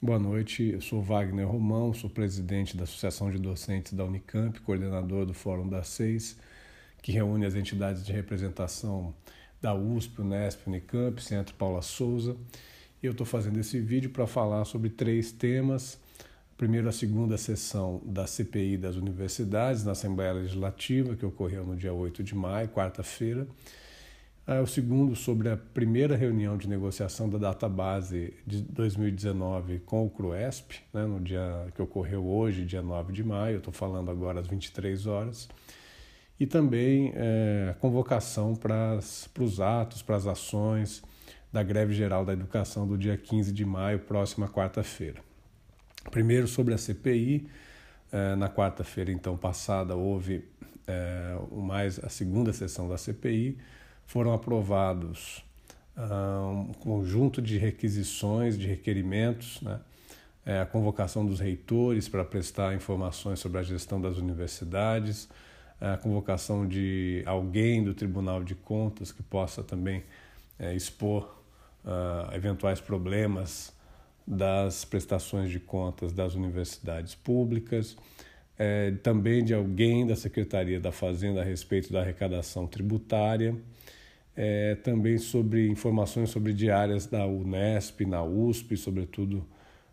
Boa noite, eu sou Wagner Romão, sou presidente da Associação de Docentes da Unicamp, coordenador do Fórum das Seis, que reúne as entidades de representação da USP, Unesp, Unicamp, Centro Paula Souza. E eu estou fazendo esse vídeo para falar sobre três temas. Primeiro, a segunda sessão da CPI das universidades na Assembleia Legislativa, que ocorreu no dia 8 de maio, quarta-feira. O segundo, sobre a primeira reunião de negociação da database de 2019 com o CRUESP, né, no dia que ocorreu hoje, dia 9 de maio, estou falando agora às 23 horas. E também é, a convocação para os atos, para as ações da greve geral da educação do dia 15 de maio, próxima quarta-feira. Primeiro sobre a CPI, eh, na quarta-feira então passada houve eh, mais a segunda sessão da CPI, foram aprovados um conjunto de requisições, de requerimentos, né? Eh, a convocação dos reitores para prestar informações sobre a gestão das universidades, a convocação de alguém do Tribunal de Contas que possa também expor uh, eventuais problemas das prestações de contas das universidades públicas, é, também de alguém da Secretaria da Fazenda a respeito da arrecadação tributária, é, também sobre informações sobre diárias da Unesp, na USP, sobretudo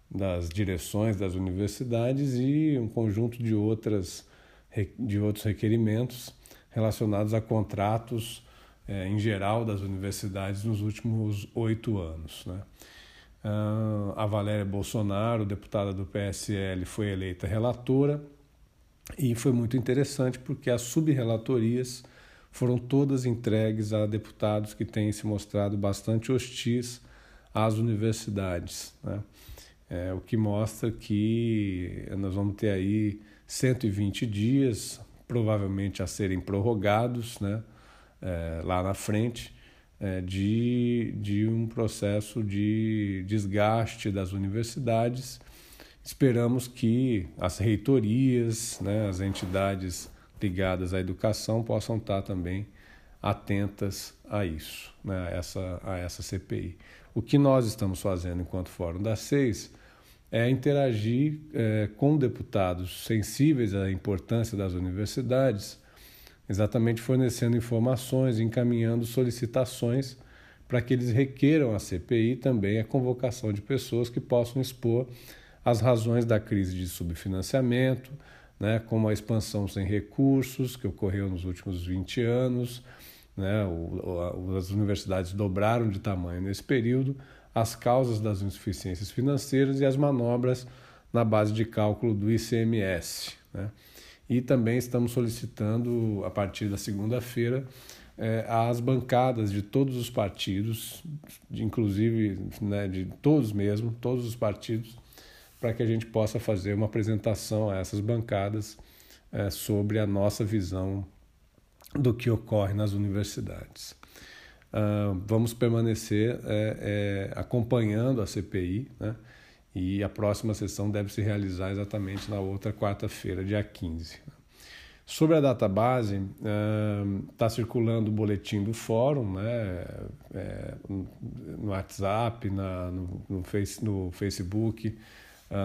das direções das universidades e um conjunto de, outras, de outros requerimentos relacionados a contratos é, em geral das universidades nos últimos oito anos. Né? Uh, a Valéria Bolsonaro, deputada do PSL, foi eleita relatora e foi muito interessante porque as subrelatorias foram todas entregues a deputados que têm se mostrado bastante hostis às universidades. Né? É, o que mostra que nós vamos ter aí 120 dias, provavelmente a serem prorrogados né? É, lá na frente, é, de, de um processo de desgaste das universidades. Esperamos que as reitorias, né, as entidades ligadas à educação possam estar também atentas a isso, né, a, essa, a essa CPI. O que nós estamos fazendo enquanto Fórum das Seis é interagir é, com deputados sensíveis à importância das universidades exatamente fornecendo informações, encaminhando solicitações para que eles requeram à CPI também a convocação de pessoas que possam expor as razões da crise de subfinanciamento, né, como a expansão sem recursos que ocorreu nos últimos 20 anos, né, o, as universidades dobraram de tamanho nesse período, as causas das insuficiências financeiras e as manobras na base de cálculo do ICMS. Né. E também estamos solicitando, a partir da segunda-feira, é, as bancadas de todos os partidos, de, inclusive né, de todos mesmo, todos os partidos, para que a gente possa fazer uma apresentação a essas bancadas é, sobre a nossa visão do que ocorre nas universidades. Uh, vamos permanecer é, é, acompanhando a CPI, né? e a próxima sessão deve se realizar exatamente na outra quarta-feira, dia 15. Sobre a database, está uh, circulando o boletim do fórum, né, é, no WhatsApp, na, no, no, face, no Facebook,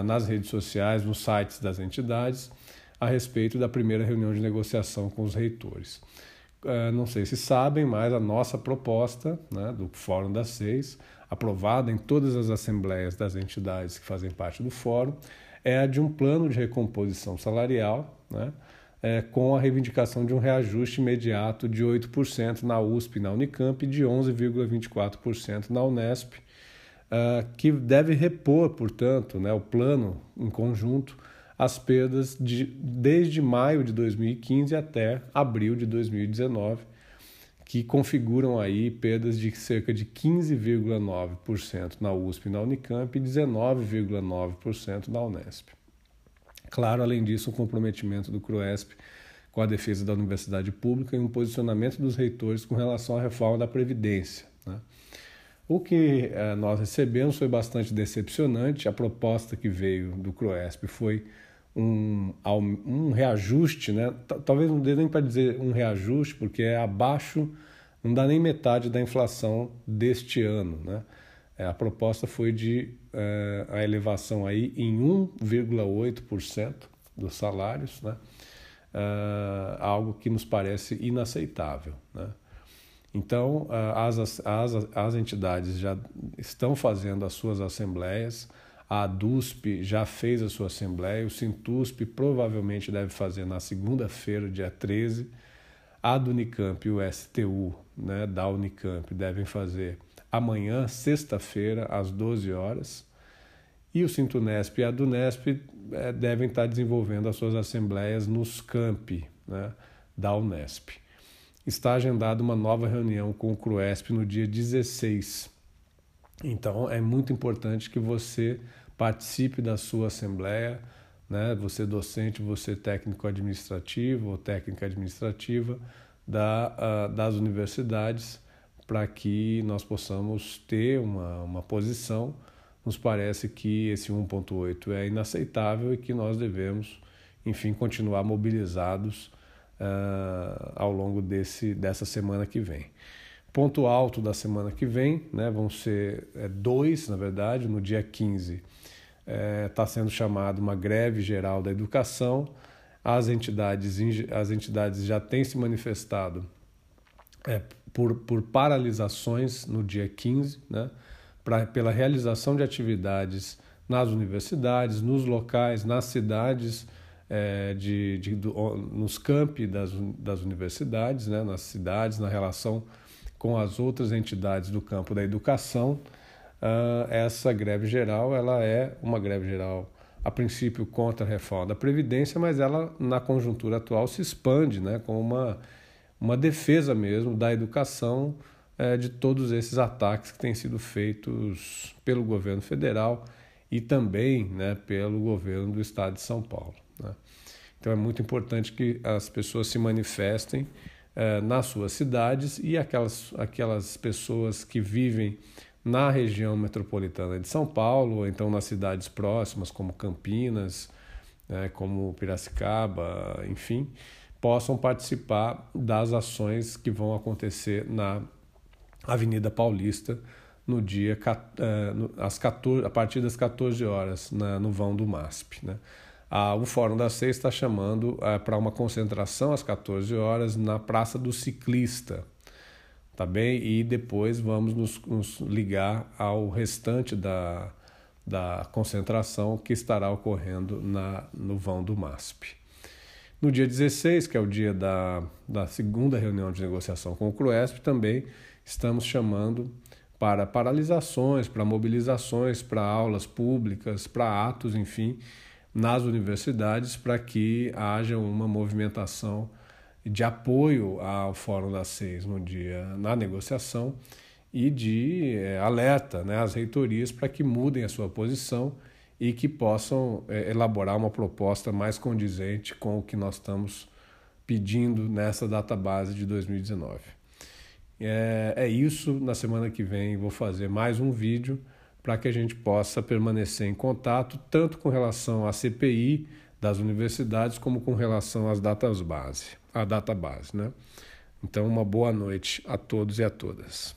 nas redes sociais, nos sites das entidades, a respeito da primeira reunião de negociação com os reitores. Uh, não sei se sabem, mas a nossa proposta né, do Fórum das Seis aprovada em todas as assembleias das entidades que fazem parte do fórum, é a de um plano de recomposição salarial, né, é, com a reivindicação de um reajuste imediato de 8% na USP e na Unicamp e de 11,24% na Unesp, uh, que deve repor, portanto, né, o plano em conjunto, as perdas de, desde maio de 2015 até abril de 2019, que configuram aí perdas de cerca de 15,9% na USP e na Unicamp e 19,9% na Unesp. Claro, além disso, o comprometimento do CRUESP com a defesa da universidade pública e um posicionamento dos reitores com relação à reforma da Previdência. Né? O que eh, nós recebemos foi bastante decepcionante. A proposta que veio do CRUESP foi um, um reajuste, né? talvez não dê nem para dizer um reajuste, porque é abaixo, não dá nem metade da inflação deste ano. Né? É, a proposta foi de é, a elevação aí em 1,8% dos salários, né? Algo que nos parece inaceitável. Né? Então, as, as, as entidades já estão fazendo as suas assembleias, a DUSP já fez a sua assembleia, o Sintusp provavelmente deve fazer na segunda-feira, dia 13, a do Unicamp e o STU né, da Unicamp devem fazer amanhã, sexta-feira, às 12 horas, e o Sintunesp e a Dunesp é, devem estar desenvolvendo as suas assembleias nos campi né, da Unesp. Está agendada uma nova reunião com o CRUESP no dia 16. Então é muito importante que você participe da sua assembleia, né? você docente, você técnico administrativo ou técnica administrativa da, uh, das universidades, para que nós possamos ter uma, uma posição nos parece que esse 1,8 é inaceitável e que nós devemos, enfim, continuar mobilizados uh, ao longo desse, dessa semana que vem. Ponto alto da semana que vem, né, vão ser é, dois, na verdade, no dia 15 está é, tá sendo chamada uma greve geral da educação. As entidades, as entidades já têm se manifestado é, por, por paralisações no dia 15, né? pra, pela realização de atividades nas universidades, nos locais, nas cidades, é, de, de, do, nos campi das, das universidades, né, nas cidades, na relação com as outras entidades do campo da educação. Uh, essa greve geral ela é uma greve geral a princípio contra a reforma da Previdência, mas ela, na conjuntura atual, se expande né, com uma, uma defesa mesmo da educação é, de todos esses ataques que têm sido feitos pelo governo federal e também né, pelo governo do estado de São Paulo. Né? Então é muito importante que as pessoas se manifestem é, nas suas cidades e aquelas, aquelas pessoas que vivem na região metropolitana de São Paulo, ou então nas cidades próximas, como Campinas, né, como Piracicaba, enfim, possam participar das ações que vão acontecer na Avenida Paulista, no dia uh, às 14, a partir das 14 horas, na, no vão do MASP. Né? Ah, o Fórum da Seis está chamando uh, para uma concentração às 14 horas na Praça do Ciclista, tá bem? E depois vamos nos, nos ligar ao restante da, da concentração que estará ocorrendo na, no vão do MASP. No dia 16, que é o dia da, da segunda reunião de negociação com o CRUESP, também estamos chamando para paralisações, para mobilizações, para aulas públicas, para atos, enfim, nas universidades, para que haja uma movimentação de apoio ao Fórum das Seis no dia na negociação e de é, alerta né, às reitorias para que mudem a sua posição e que possam é, elaborar uma proposta mais condizente com o que nós estamos pedindo nessa data base de 2019. É, é isso. Na semana que vem vou fazer mais um vídeo para que a gente possa permanecer em contato, tanto com relação à CPI das universidades, como com relação às datas base, à data base. Né? Então, uma boa noite a todos e a todas.